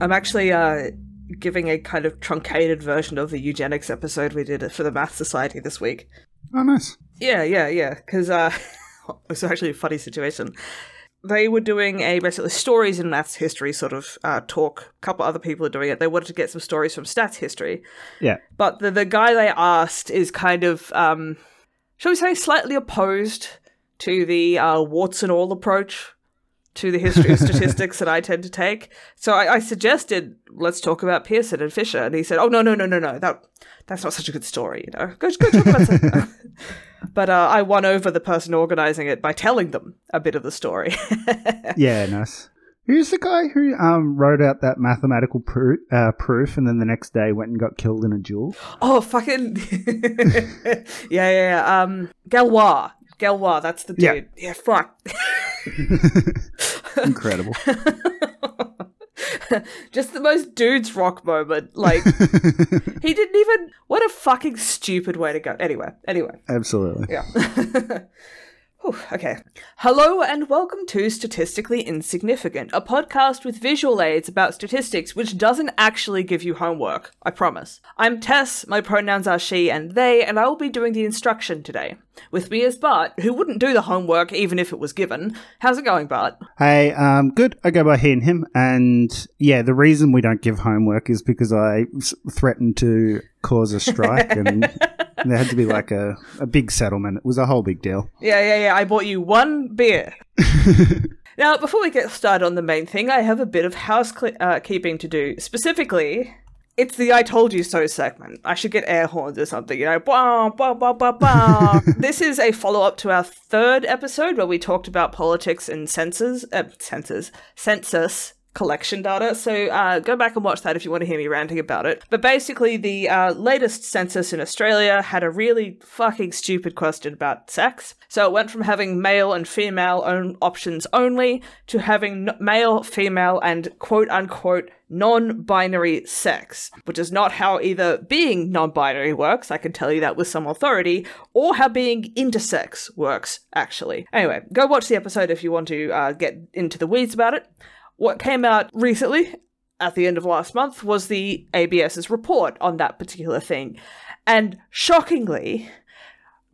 I'm actually uh, giving a kind of truncated version of the eugenics episode we did for the Math Society this week. Oh, nice. Yeah, yeah, yeah. Because uh, it's actually a funny situation. They were doing a basically stories in maths history sort of uh, talk. A couple other people are doing it. They wanted to get some stories from stats history. Yeah. But the, the guy they asked is kind of, um, shall we say, slightly opposed to the uh, warts and all approach to the history of statistics that I tend to take. So I, I, suggested let's talk about Pearson and Fisher, and he said, "Oh no, no, no, no, no, that that's not such a good story, you know. Go, go talk about." Some- but uh, I won over the person organizing it by telling them a bit of the story. yeah, nice. Who's the guy who um, wrote out that mathematical pro- uh, proof and then the next day went and got killed in a duel? Oh, fucking. yeah, yeah, yeah. Um, Galois. Galois, that's the dude. Yeah, yeah fuck. Incredible. Just the most dude's rock moment. Like, he didn't even. What a fucking stupid way to go. Anyway, anyway. Absolutely. Yeah. Whew, okay. Hello and welcome to Statistically Insignificant, a podcast with visual aids about statistics which doesn't actually give you homework. I promise. I'm Tess, my pronouns are she and they, and I will be doing the instruction today. With me is Bart, who wouldn't do the homework even if it was given. How's it going, Bart? Hey, um, good. I go by he and him, and yeah, the reason we don't give homework is because I threatened to cause a strike and there had to be like a, a big settlement. It was a whole big deal. Yeah, yeah, yeah. I bought you one beer. now, before we get started on the main thing, I have a bit of housekeeping uh, to do. Specifically, it's the I told you so segment. I should get air horns or something, you know. Bah, bah, bah, bah, bah. this is a follow up to our third episode where we talked about politics and census, uh, census, census collection data. So uh, go back and watch that if you want to hear me ranting about it. But basically, the uh, latest census in Australia had a really fucking stupid question about sex. So it went from having male and female own options only to having n- male, female, and quote unquote non binary sex, which is not how either being non binary works, I can tell you that with some authority, or how being intersex works, actually. Anyway, go watch the episode if you want to uh, get into the weeds about it. What came out recently, at the end of last month, was the ABS's report on that particular thing. And shockingly,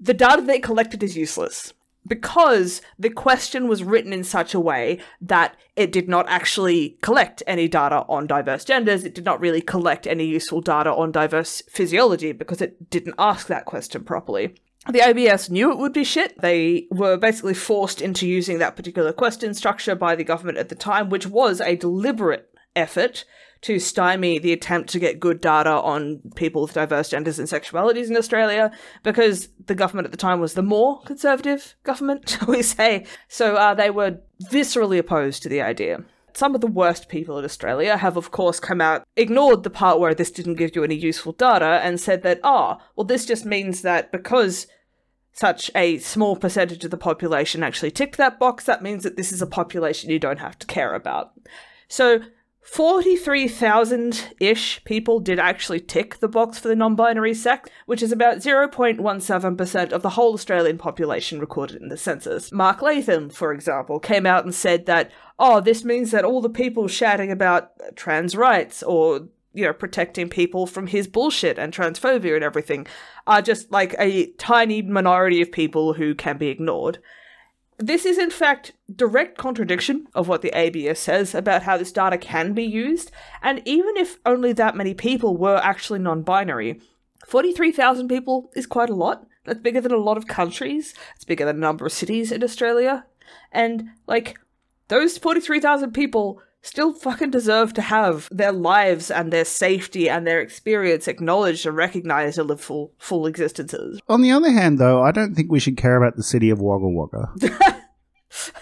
the data they collected is useless because the question was written in such a way that it did not actually collect any data on diverse genders. It did not really collect any useful data on diverse physiology because it didn't ask that question properly. The ABS knew it would be shit. They were basically forced into using that particular question structure by the government at the time, which was a deliberate effort to stymie the attempt to get good data on people with diverse genders and sexualities in Australia, because the government at the time was the more conservative government, shall we say. So uh, they were viscerally opposed to the idea. Some of the worst people in Australia have, of course, come out, ignored the part where this didn't give you any useful data, and said that, ah, oh, well, this just means that because such a small percentage of the population actually ticked that box, that means that this is a population you don't have to care about. So 43,000 ish people did actually tick the box for the non binary sex, which is about 0.17% of the whole Australian population recorded in the census. Mark Latham, for example, came out and said that, oh, this means that all the people shouting about trans rights or you know, protecting people from his bullshit and transphobia and everything are just like a tiny minority of people who can be ignored. This is, in fact, direct contradiction of what the ABS says about how this data can be used, and even if only that many people were actually non binary, 43,000 people is quite a lot. That's bigger than a lot of countries. It's bigger than a number of cities in Australia. And, like, those 43,000 people still fucking deserve to have their lives and their safety and their experience acknowledged and recognized and live full, full existences. On the other hand, though, I don't think we should care about the city of Wagga Wagga.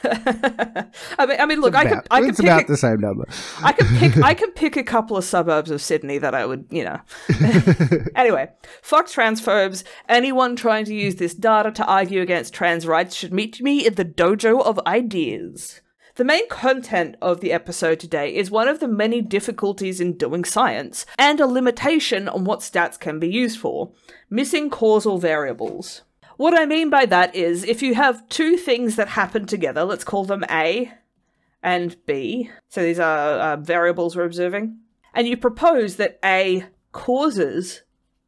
I mean, I mean, look, about, I could, I could it's pick about a, the same number. I could pick, I can pick a couple of suburbs of Sydney that I would, you know. anyway, fuck transphobes. Anyone trying to use this data to argue against trans rights should meet me in the dojo of ideas. The main content of the episode today is one of the many difficulties in doing science, and a limitation on what stats can be used for missing causal variables. What I mean by that is if you have two things that happen together, let's call them A and B. So these are uh, variables we're observing. And you propose that A causes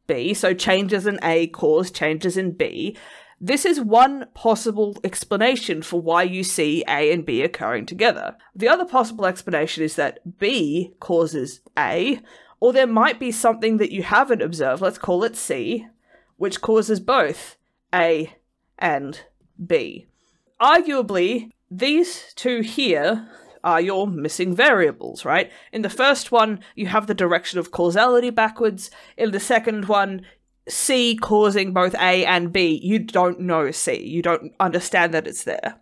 B, so changes in A cause changes in B. This is one possible explanation for why you see A and B occurring together. The other possible explanation is that B causes A, or there might be something that you haven't observed, let's call it C, which causes both A and B. Arguably, these two here are your missing variables, right? In the first one, you have the direction of causality backwards. In the second one, C causing both A and B, you don't know C. You don't understand that it's there.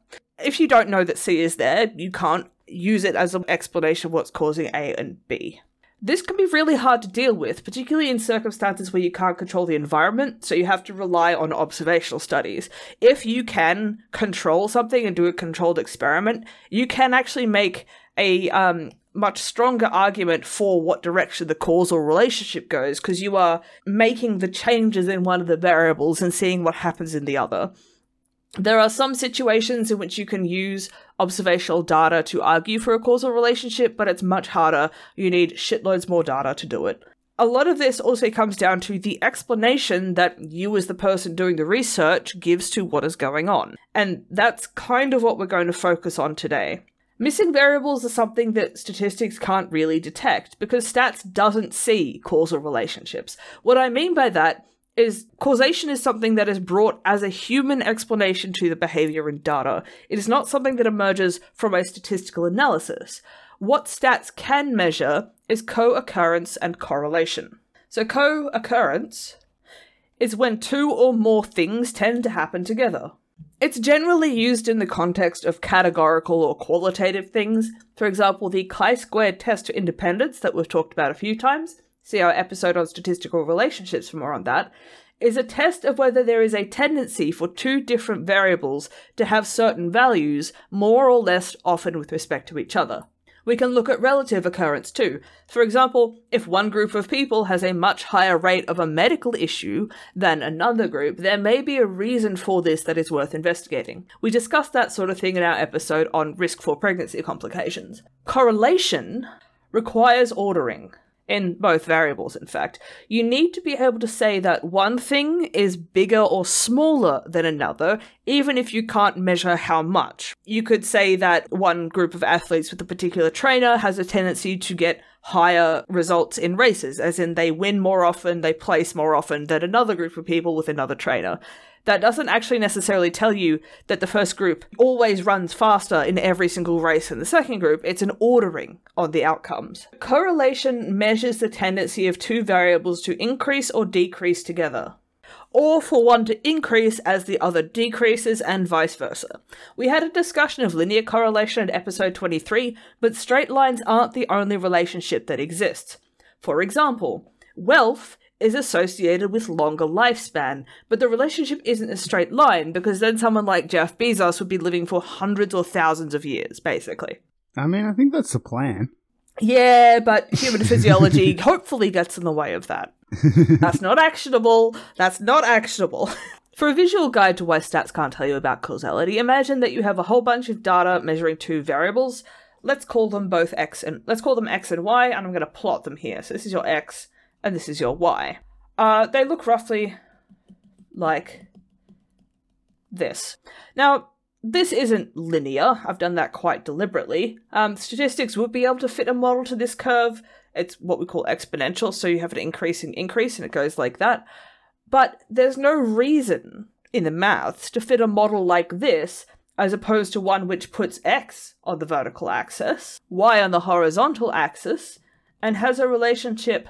If you don't know that C is there, you can't use it as an explanation of what's causing A and B. This can be really hard to deal with, particularly in circumstances where you can't control the environment, so you have to rely on observational studies. If you can control something and do a controlled experiment, you can actually make a um, much stronger argument for what direction the causal relationship goes, because you are making the changes in one of the variables and seeing what happens in the other. There are some situations in which you can use observational data to argue for a causal relationship, but it's much harder. You need shitloads more data to do it. A lot of this also comes down to the explanation that you, as the person doing the research, gives to what is going on. And that's kind of what we're going to focus on today. Missing variables are something that statistics can't really detect because stats doesn't see causal relationships. What I mean by that is causation is something that is brought as a human explanation to the behavior in data. It is not something that emerges from a statistical analysis. What stats can measure is co occurrence and correlation. So, co occurrence is when two or more things tend to happen together. It's generally used in the context of categorical or qualitative things. For example, the chi squared test for independence that we've talked about a few times see our episode on statistical relationships for more on that, is a test of whether there is a tendency for two different variables to have certain values more or less often with respect to each other. We can look at relative occurrence too. For example, if one group of people has a much higher rate of a medical issue than another group, there may be a reason for this that is worth investigating. We discussed that sort of thing in our episode on risk for pregnancy complications. Correlation requires ordering in both variables, in fact, you need to be able to say that one thing is bigger or smaller than another, even if you can't measure how much. You could say that one group of athletes with a particular trainer has a tendency to get higher results in races, as in they win more often, they place more often than another group of people with another trainer that doesn't actually necessarily tell you that the first group always runs faster in every single race than the second group. It's an ordering on the outcomes. Correlation measures the tendency of two variables to increase or decrease together or for one to increase as the other decreases, and vice versa. We had a discussion of linear correlation in episode 23, but straight lines aren't the only relationship that exists. For example, wealth is associated with longer lifespan, but the relationship isn't a straight line because then someone like Jeff Bezos would be living for hundreds or thousands of years, basically. I mean, I think that's the plan. Yeah, but human physiology hopefully gets in the way of that. That's not actionable. That's not actionable. For a visual guide to why stats can't tell you about causality, imagine that you have a whole bunch of data measuring two variables. Let's call them both x and let's call them x and y, and I'm going to plot them here. So this is your x, and this is your y. Uh, they look roughly like this. Now, this isn't linear. I've done that quite deliberately. Um, statistics would be able to fit a model to this curve. It's what we call exponential, so you have an increasing increase and it goes like that. But there's no reason in the maths to fit a model like this as opposed to one which puts x on the vertical axis, y on the horizontal axis, and has a relationship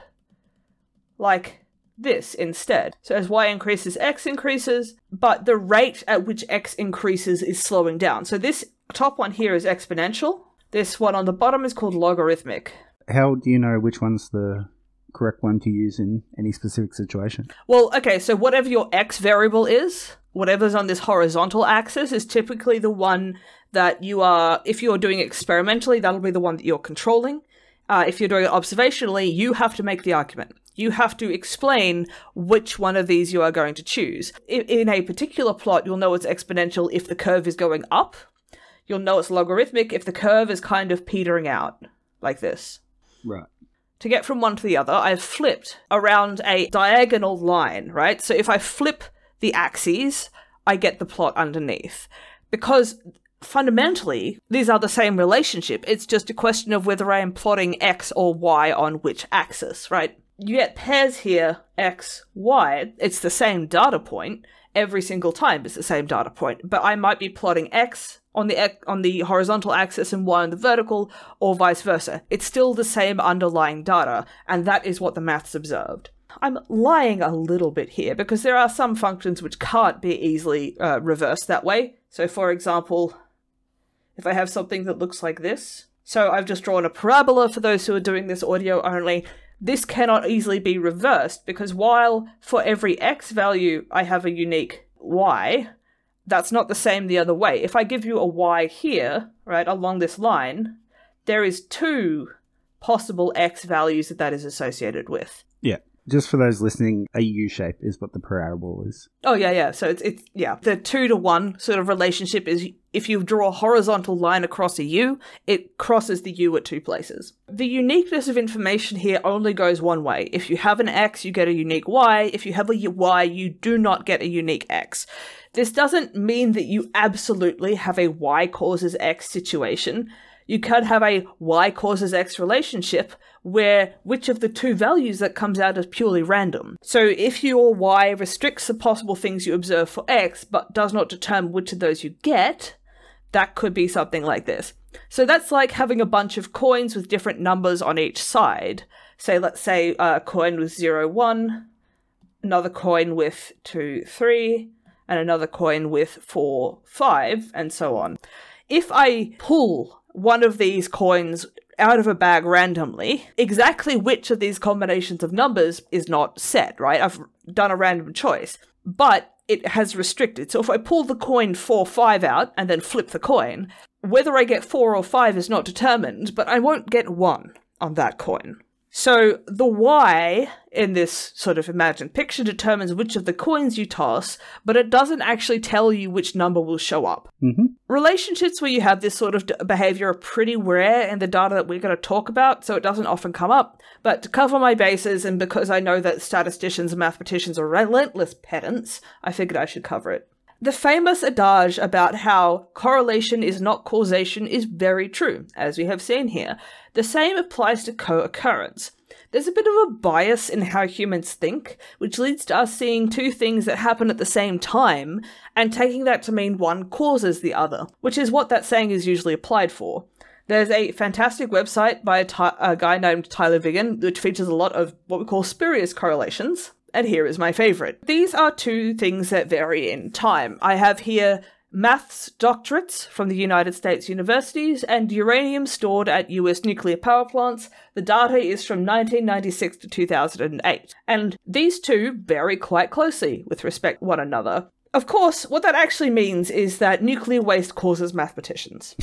like this instead. So as y increases, x increases, but the rate at which x increases is slowing down. So this top one here is exponential. This one on the bottom is called logarithmic. How do you know which one's the correct one to use in any specific situation? Well, okay, so whatever your x variable is, whatever's on this horizontal axis is typically the one that you are, if you're doing experimentally, that'll be the one that you're controlling. Uh, if you're doing it observationally, you have to make the argument you have to explain which one of these you are going to choose. In, in a particular plot, you'll know it's exponential if the curve is going up. you'll know it's logarithmic if the curve is kind of petering out like this. Right. To get from one to the other, I've flipped around a diagonal line, right? So if I flip the axes, I get the plot underneath. Because fundamentally, these are the same relationship. It's just a question of whether I am plotting x or y on which axis, right? You get pairs here, x, y. It's the same data point every single time. It's the same data point, but I might be plotting x on the on the horizontal axis and y on the vertical, or vice versa. It's still the same underlying data, and that is what the maths observed. I'm lying a little bit here because there are some functions which can't be easily uh, reversed that way. So, for example, if I have something that looks like this, so I've just drawn a parabola for those who are doing this audio only. This cannot easily be reversed because while for every x value I have a unique y, that's not the same the other way. If I give you a y here, right, along this line, there is two possible x values that that is associated with. Yeah. Just for those listening, a U shape is what the parabola is. Oh yeah, yeah. So it's it's yeah. The two to one sort of relationship is if you draw a horizontal line across a U, it crosses the U at two places. The uniqueness of information here only goes one way. If you have an X, you get a unique Y. If you have a Y, you do not get a unique X. This doesn't mean that you absolutely have a Y causes X situation. You could have a Y causes X relationship where which of the two values that comes out is purely random. So if your y restricts the possible things you observe for x but does not determine which of those you get, that could be something like this. So that's like having a bunch of coins with different numbers on each side. Say, let's say a coin with 0, 1, another coin with 2, 3, and another coin with 4, 5, and so on. If I pull one of these coins out of a bag randomly. Exactly which of these combinations of numbers is not set, right? I've done a random choice, but it has restricted. So if I pull the coin 4 5 out and then flip the coin, whether I get 4 or 5 is not determined, but I won't get 1 on that coin. So the Y in this sort of imagined picture determines which of the coins you toss, but it doesn't actually tell you which number will show up. Mm-hmm. Relationships where you have this sort of behavior are pretty rare in the data that we're going to talk about, so it doesn't often come up. But to cover my bases, and because I know that statisticians and mathematicians are relentless pedants, I figured I should cover it. The famous adage about how correlation is not causation is very true, as we have seen here. The same applies to co occurrence. There's a bit of a bias in how humans think, which leads to us seeing two things that happen at the same time and taking that to mean one causes the other, which is what that saying is usually applied for. There's a fantastic website by a, guy named Tyler Vigen, which features a lot of what we call spurious correlations, and here is my favorite. These are two things that vary in time. I have here maths doctorates from the United States universities, and uranium stored at US nuclear power plants. The data is from 1996 to 2008. And these two vary quite closely with respect to one another. Of course, what that actually means is that nuclear waste causes mathematicians.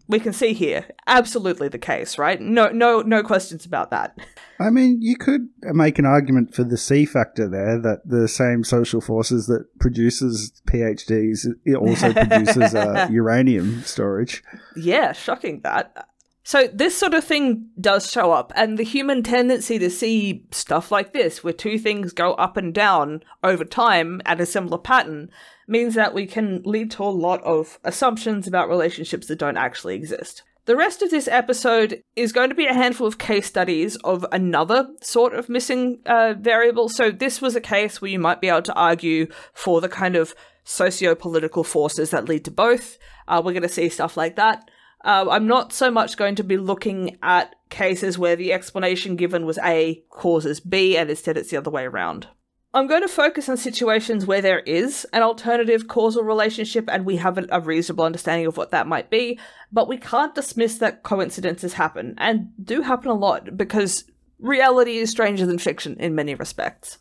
we can see here, absolutely the case, right? No, no, no questions about that. I mean, you could make an argument for the C factor there that the same social forces that produces PhDs it also produces uh, uranium storage. Yeah, shocking that. So this sort of thing does show up, and the human tendency to see stuff like this, where two things go up and down over time at a similar pattern, means that we can lead to a lot of assumptions about relationships that don't actually exist. The rest of this episode is going to be a handful of case studies of another sort of missing uh, variable. So this was a case where you might be able to argue for the kind of socio-political forces that lead to both. Uh, we're going to see stuff like that. Uh, I'm not so much going to be looking at cases where the explanation given was A causes B and instead it's the other way around. I'm going to focus on situations where there is an alternative causal relationship and we have a reasonable understanding of what that might be, but we can't dismiss that coincidences happen and do happen a lot because reality is stranger than fiction in many respects.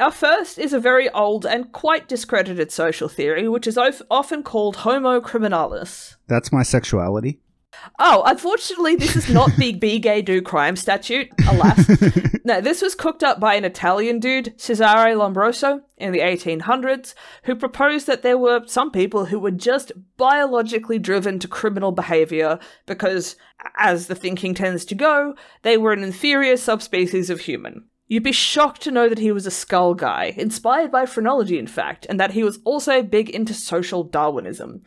Our first is a very old and quite discredited social theory, which is often called homo criminalis. That's my sexuality. Oh, unfortunately, this is not the Be Gay Do Crime statute, alas. no, this was cooked up by an Italian dude, Cesare Lombroso, in the 1800s, who proposed that there were some people who were just biologically driven to criminal behavior because, as the thinking tends to go, they were an inferior subspecies of human. You'd be shocked to know that he was a skull guy, inspired by phrenology, in fact, and that he was also big into social Darwinism.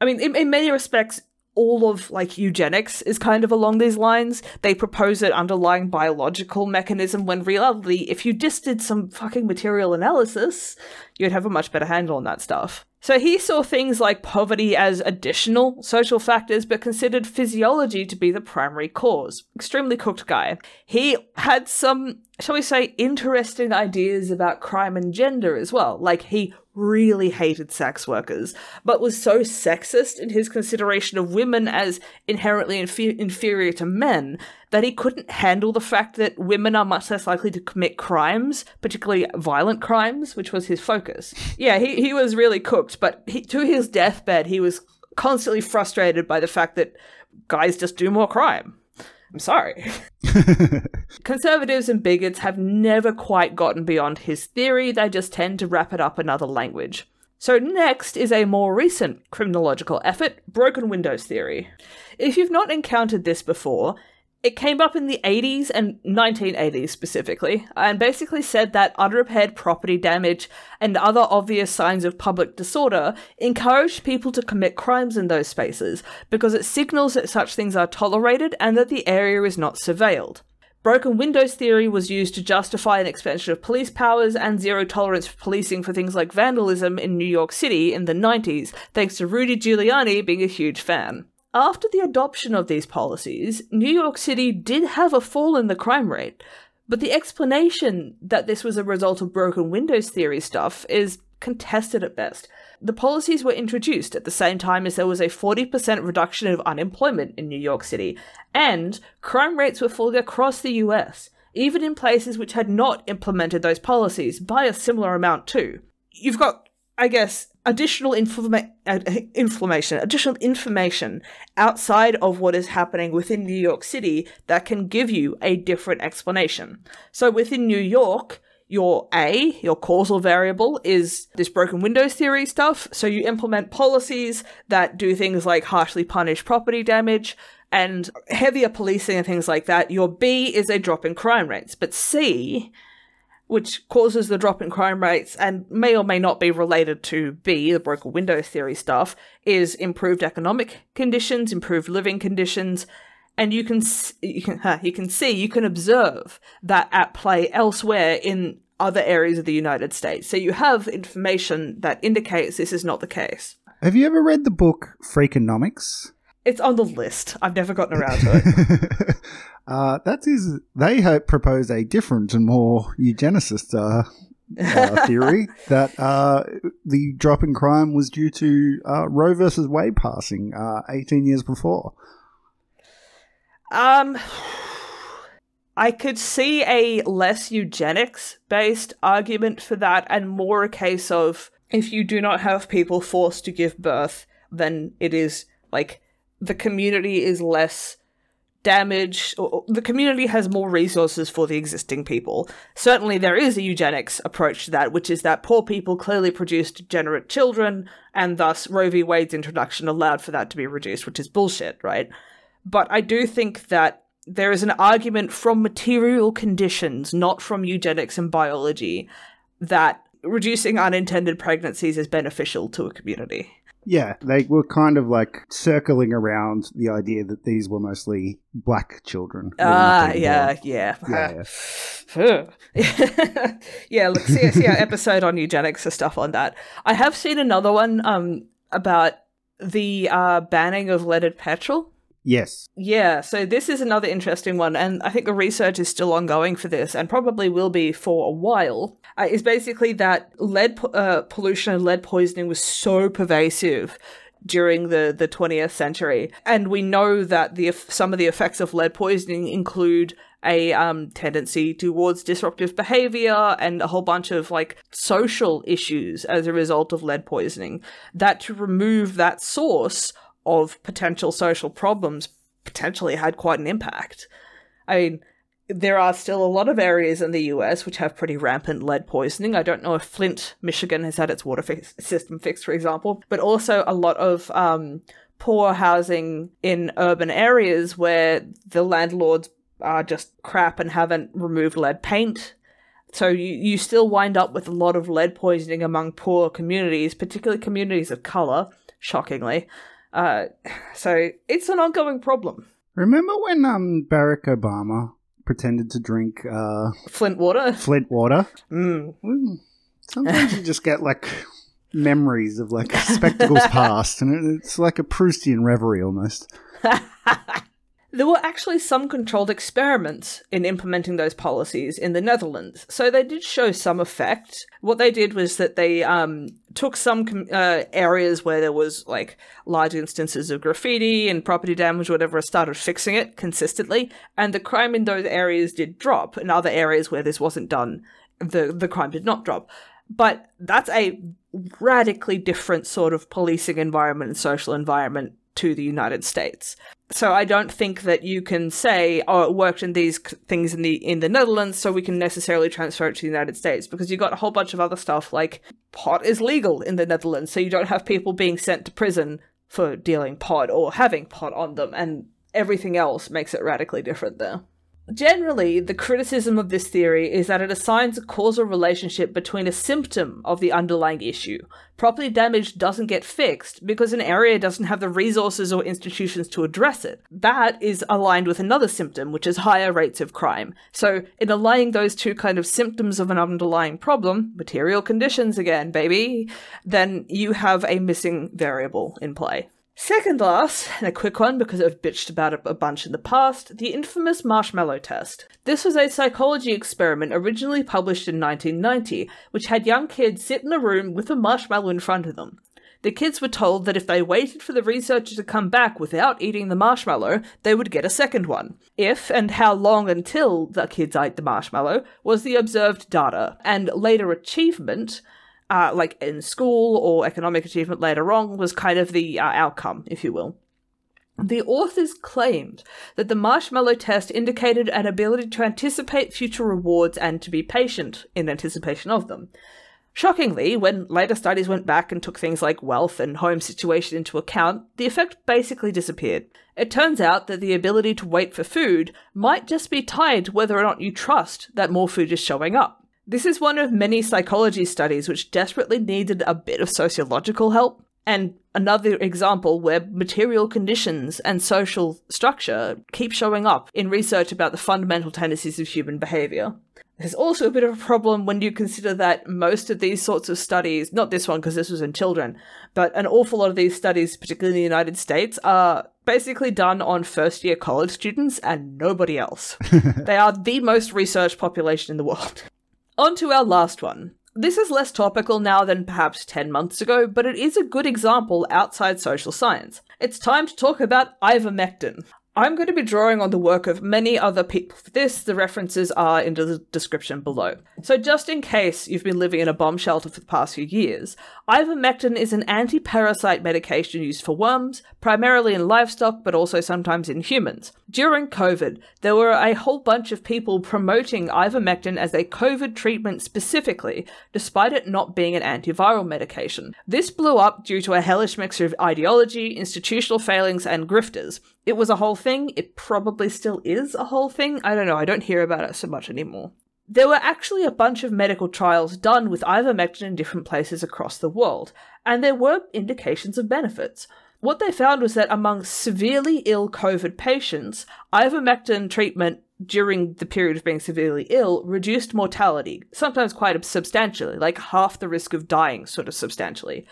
I mean, in, in many respects, all of like eugenics is kind of along these lines. They propose an underlying biological mechanism when reality, if you just did some fucking material analysis, you'd have a much better handle on that stuff. So he saw things like poverty as additional social factors, but considered physiology to be the primary cause. Extremely cooked guy. He had some, shall we say, interesting ideas about crime and gender as well. Like he really hated sex workers, but was so sexist in his consideration of women as inherently infer- inferior to men that he couldn't handle the fact that women are much less likely to commit crimes, particularly violent crimes, which was his focus. Yeah, he, he was really cooked, but he, to his deathbed, he was constantly frustrated by the fact that guys just do more crime. I'm sorry. Conservatives and bigots have never quite gotten beyond his theory, they just tend to wrap it up in another language. So, next is a more recent criminological effort broken windows theory. If you've not encountered this before, it came up in the 80s and 1980s specifically, and basically said that unrepaired property damage and other obvious signs of public disorder encouraged people to commit crimes in those spaces because it signals that such things are tolerated and that the area is not surveilled. Broken windows theory was used to justify an expansion of police powers and zero tolerance for policing for things like vandalism in New York City in the 90s, thanks to Rudy Giuliani being a huge fan. After the adoption of these policies, New York City did have a fall in the crime rate, but the explanation that this was a result of broken windows theory stuff is contested at best. The policies were introduced at the same time as there was a 40% reduction of unemployment in New York City, and crime rates were falling across the US, even in places which had not implemented those policies by a similar amount too. You've got, I guess, additional informa- uh, inflammation, additional information outside of what is happening within New York City that can give you a different explanation. So within New York, your A, your causal variable, is this broken windows theory stuff. So you implement policies that do things like harshly punish property damage and heavier policing and things like that. Your B is a drop in crime rates. But C which causes the drop in crime rates and may or may not be related to B, the broken window theory stuff, is improved economic conditions, improved living conditions, and you can you can you can see you can observe that at play elsewhere in other areas of the United States. So you have information that indicates this is not the case. Have you ever read the book Freakonomics? It's on the list. I've never gotten around to it. Uh, that is, they have proposed a different and more eugenicist uh, uh, theory that uh, the drop in crime was due to uh, Roe versus Wade passing uh, 18 years before. Um, I could see a less eugenics based argument for that, and more a case of if you do not have people forced to give birth, then it is like the community is less damage the community has more resources for the existing people. Certainly there is a eugenics approach to that which is that poor people clearly produce degenerate children and thus roe v. Wade's introduction allowed for that to be reduced which is bullshit right? But i do think that there is an argument from material conditions not from eugenics and biology that reducing unintended pregnancies is beneficial to a community yeah, they were kind of like circling around the idea that these were mostly black children. Ah, uh, yeah, yeah, yeah. yeah, look, see, see our episode on eugenics and stuff on that. I have seen another one um, about the uh, banning of leaded petrol. Yes. Yeah, so this is another interesting one, and I think the research is still ongoing for this, and probably will be for a while. Uh, is basically that lead uh, pollution and lead poisoning was so pervasive during the, the 20th century. And we know that the some of the effects of lead poisoning include a um, tendency towards disruptive behavior and a whole bunch of like social issues as a result of lead poisoning. That to remove that source of potential social problems potentially had quite an impact. I mean, there are still a lot of areas in the US which have pretty rampant lead poisoning. I don't know if Flint, Michigan has had its water fi- system fixed, for example, but also a lot of um, poor housing in urban areas where the landlords are just crap and haven't removed lead paint. So you, you still wind up with a lot of lead poisoning among poor communities, particularly communities of color, shockingly. Uh, so it's an ongoing problem. Remember when um, Barack Obama pretended to drink uh, Flint water? Flint water? Mm. Mm. Sometimes you just get like memories of like spectacles past, and it's like a Proustian reverie almost. There were actually some controlled experiments in implementing those policies in the Netherlands, so they did show some effect. What they did was that they um, took some uh, areas where there was like large instances of graffiti and property damage, whatever, started fixing it consistently, and the crime in those areas did drop. In other areas where this wasn't done, the the crime did not drop. But that's a radically different sort of policing environment and social environment to the United States so I don't think that you can say, "Oh, it worked in these things in the in the Netherlands, so we can necessarily transfer it to the United States," because you've got a whole bunch of other stuff like pot is legal in the Netherlands, so you don't have people being sent to prison for dealing pot or having pot on them, and everything else makes it radically different there. Generally, the criticism of this theory is that it assigns a causal relationship between a symptom of the underlying issue. Property damage doesn't get fixed because an area doesn't have the resources or institutions to address it. That is aligned with another symptom, which is higher rates of crime. So, in aligning those two kind of symptoms of an underlying problem, material conditions again, baby, then you have a missing variable in play. Second last, and a quick one because I've bitched about it a bunch in the past, the infamous marshmallow test. This was a psychology experiment originally published in 1990, which had young kids sit in a room with a marshmallow in front of them. The kids were told that if they waited for the researcher to come back without eating the marshmallow, they would get a second one. If and how long until the kids ate the marshmallow was the observed data, and later achievement uh, like in school or economic achievement later on, was kind of the uh, outcome, if you will. The authors claimed that the marshmallow test indicated an ability to anticipate future rewards and to be patient in anticipation of them. Shockingly, when later studies went back and took things like wealth and home situation into account, the effect basically disappeared. It turns out that the ability to wait for food might just be tied to whether or not you trust that more food is showing up. This is one of many psychology studies which desperately needed a bit of sociological help, and another example where material conditions and social structure keep showing up in research about the fundamental tendencies of human behavior. There's also a bit of a problem when you consider that most of these sorts of studies, not this one because this was in children, but an awful lot of these studies, particularly in the United States, are basically done on first year college students and nobody else. they are the most researched population in the world. On to our last one. This is less topical now than perhaps 10 months ago, but it is a good example outside social science. It's time to talk about ivermectin. I'm going to be drawing on the work of many other people for this. The references are in the description below. So, just in case you've been living in a bomb shelter for the past few years, ivermectin is an anti parasite medication used for worms, primarily in livestock, but also sometimes in humans. During COVID, there were a whole bunch of people promoting ivermectin as a COVID treatment specifically, despite it not being an antiviral medication. This blew up due to a hellish mixture of ideology, institutional failings, and grifters. It was a whole thing. It probably still is a whole thing. I don't know. I don't hear about it so much anymore. There were actually a bunch of medical trials done with ivermectin in different places across the world, and there were indications of benefits. What they found was that among severely ill COVID patients, ivermectin treatment during the period of being severely ill reduced mortality, sometimes quite substantially, like half the risk of dying, sort of substantially.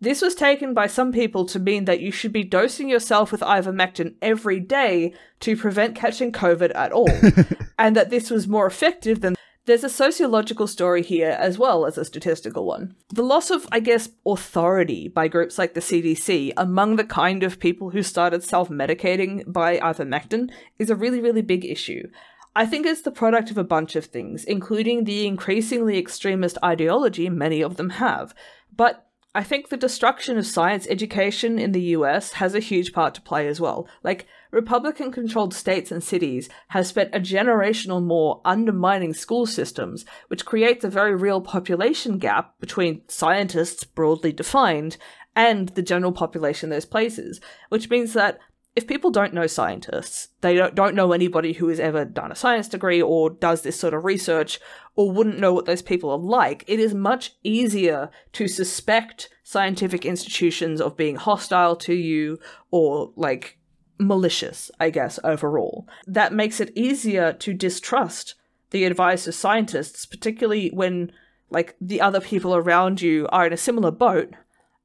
This was taken by some people to mean that you should be dosing yourself with ivermectin every day to prevent catching COVID at all, and that this was more effective than. There's a sociological story here as well as a statistical one. The loss of, I guess, authority by groups like the CDC among the kind of people who started self medicating by ivermectin is a really, really big issue. I think it's the product of a bunch of things, including the increasingly extremist ideology many of them have. But I think the destruction of science education in the US has a huge part to play as well. Like, Republican controlled states and cities have spent a generation or more undermining school systems, which creates a very real population gap between scientists, broadly defined, and the general population in those places, which means that if people don't know scientists, they don't, don't know anybody who has ever done a science degree or does this sort of research or wouldn't know what those people are like, it is much easier to suspect scientific institutions of being hostile to you or like malicious, I guess, overall. That makes it easier to distrust the advice of scientists, particularly when like the other people around you are in a similar boat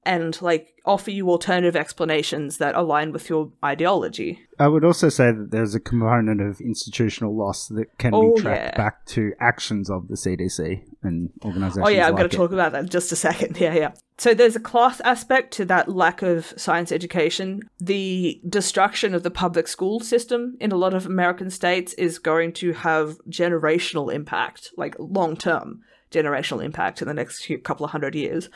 and like offer you alternative explanations that align with your ideology. I would also say that there's a component of institutional loss that can Oh, be tracked yeah. back to actions of the CDC and organizations. Oh yeah, I'm like going to talk about that in just a second. Yeah, yeah. So there's a class aspect to that lack of science education. The destruction of the public school system in a lot of American states is going to have generational impact, like long term generational impact in the next few, couple of hundred years.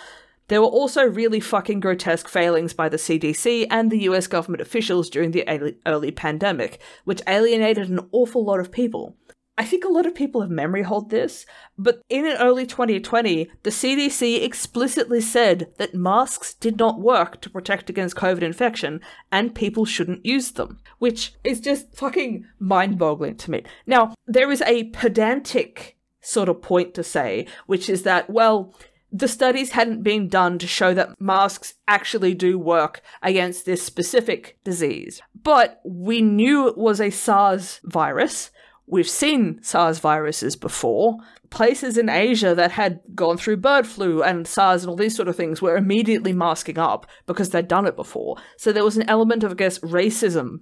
There were also really fucking grotesque failings by the CDC and the US government officials during the early, pandemic, which alienated an awful lot of people. I think a lot of people have memory hold this, but in early 2020, the CDC explicitly said that masks did not work to protect against COVID infection and people shouldn't use them, which is just fucking mind boggling to me. Now, there is a pedantic sort of point to say, which is that, well, the studies hadn't been done to show that masks actually do work against this specific disease. But we knew it was a SARS virus. We've seen SARS viruses before. Places in Asia that had gone through bird flu and SARS and all these sort of things were immediately masking up because they'd done it before. So there was an element of, I guess, racism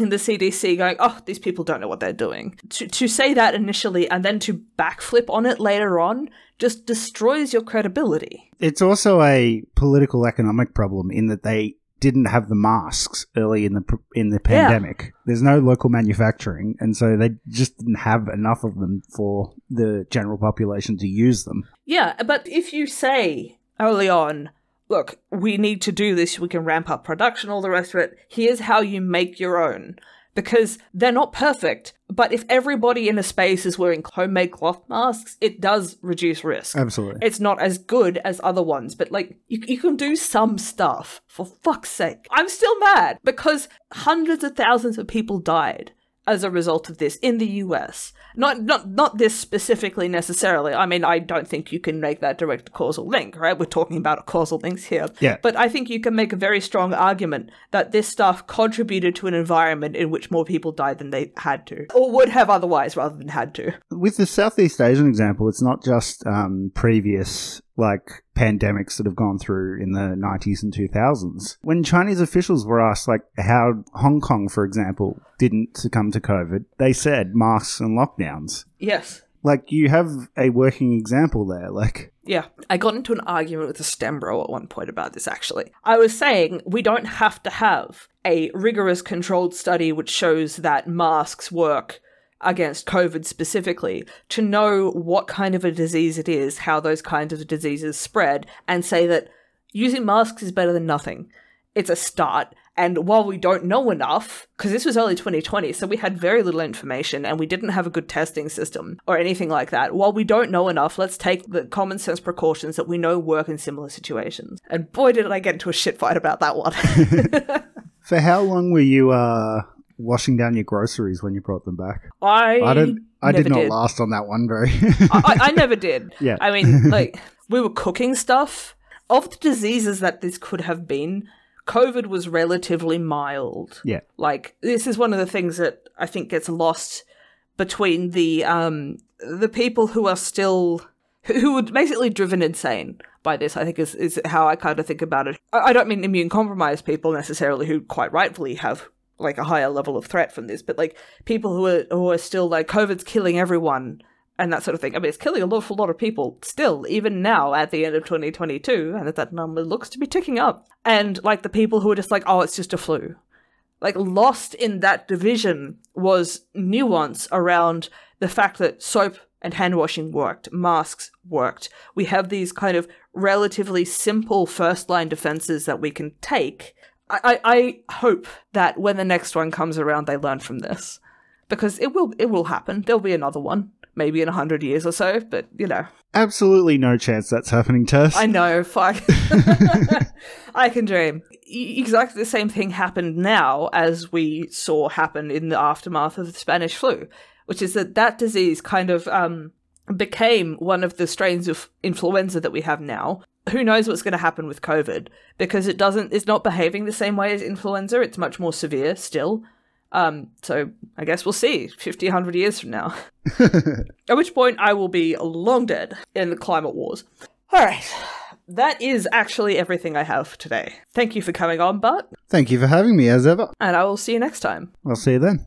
in the CDC going, oh, these people don't know what they're doing. To, to say that initially and then to backflip on it later on just destroys your credibility. It's also a political economic problem in that they didn't have the masks early in the in the Yeah. pandemic. There's no local manufacturing, and so they just didn't have enough of them for the general population to use them. Yeah, but if you say early on, look, we need to do this, we can ramp up production, all the rest of it, here's how you make your own. Because they're not perfect, but if everybody in a space is wearing homemade cloth masks, it does reduce risk. Absolutely. It's not as good as other ones, but like you, you can do some stuff for fuck's sake. I'm still mad because hundreds of thousands of people died as a result of this in the US. Not not not this specifically necessarily. I mean, I don't think you can make that direct causal link, right? We're talking about causal links here. Yeah. But I think you can make a very strong argument that this stuff contributed to an environment in which more people died than they had to, or would have otherwise rather than had to. With the Southeast Asian example, it's not just um, previous like pandemics that have gone through in the 90s and 2000s. When Chinese officials were asked like how Hong Kong, for example, didn't succumb to COVID, they said masks and lockdowns. Yes. Like you have a working example there. Like Yeah, I got into an argument with a STEM bro at one point about this actually. I was saying we don't have to have a rigorous controlled study which shows that masks work against COVID specifically to know what kind of a disease it is, how those kinds of diseases spread, and say that using masks is better than nothing. It's a start. And while we don't know enough, because this was early 2020, so we had very little information and we didn't have a good testing system or anything like that. While we don't know enough, let's take the common sense precautions that we know work in similar situations. And boy, did I get into a shit fight about that one. for how long were you uh washing down your groceries when you brought them back? I, I don't I did not did. last on that one very I, I never did. Yeah. I mean, like, we were cooking stuff. Of the diseases that this could have been, COVID was relatively mild. Yeah. Like, this is one of the things that I think gets lost between the um the people who are still who were basically driven insane by this, I think is, is how I kind of think about it. I, I don't mean immune compromised people necessarily who quite rightfully have like a higher level of threat from this, but like people who are who are still like COVID's killing everyone and that sort of thing. I mean, it's killing an awful lot of people still, even now at the end of 2022, and that number looks to be ticking up. And like the people who are just like, oh, it's just a flu. Like lost in that division was nuance around the fact that soap and hand washing worked, masks worked. We have these kind of relatively simple first line defenses that we can take. I, I, I hope that when the next one comes around, they learn from this because it will it will happen. There'll be another one, maybe in a hundred years or so. But you know, Absolutely no chance that's happening, Tess. I know. Fuck. I can dream. Exactly the same thing happened now as we saw happen in the aftermath of the Spanish flu, which is that that disease kind of um, became one of the strains of influenza that we have now. Who knows what's going to happen with COVID because it doesn't. It's not behaving the same way as influenza. It's much more severe still. Um, so I guess we'll see 50, 100 years from now. At which point I will be long dead in the climate wars. Alright, that is actually everything I have for today. Thank you for coming on, Bart, Thank you for having me as ever. and I will see you next time. I'll see you then.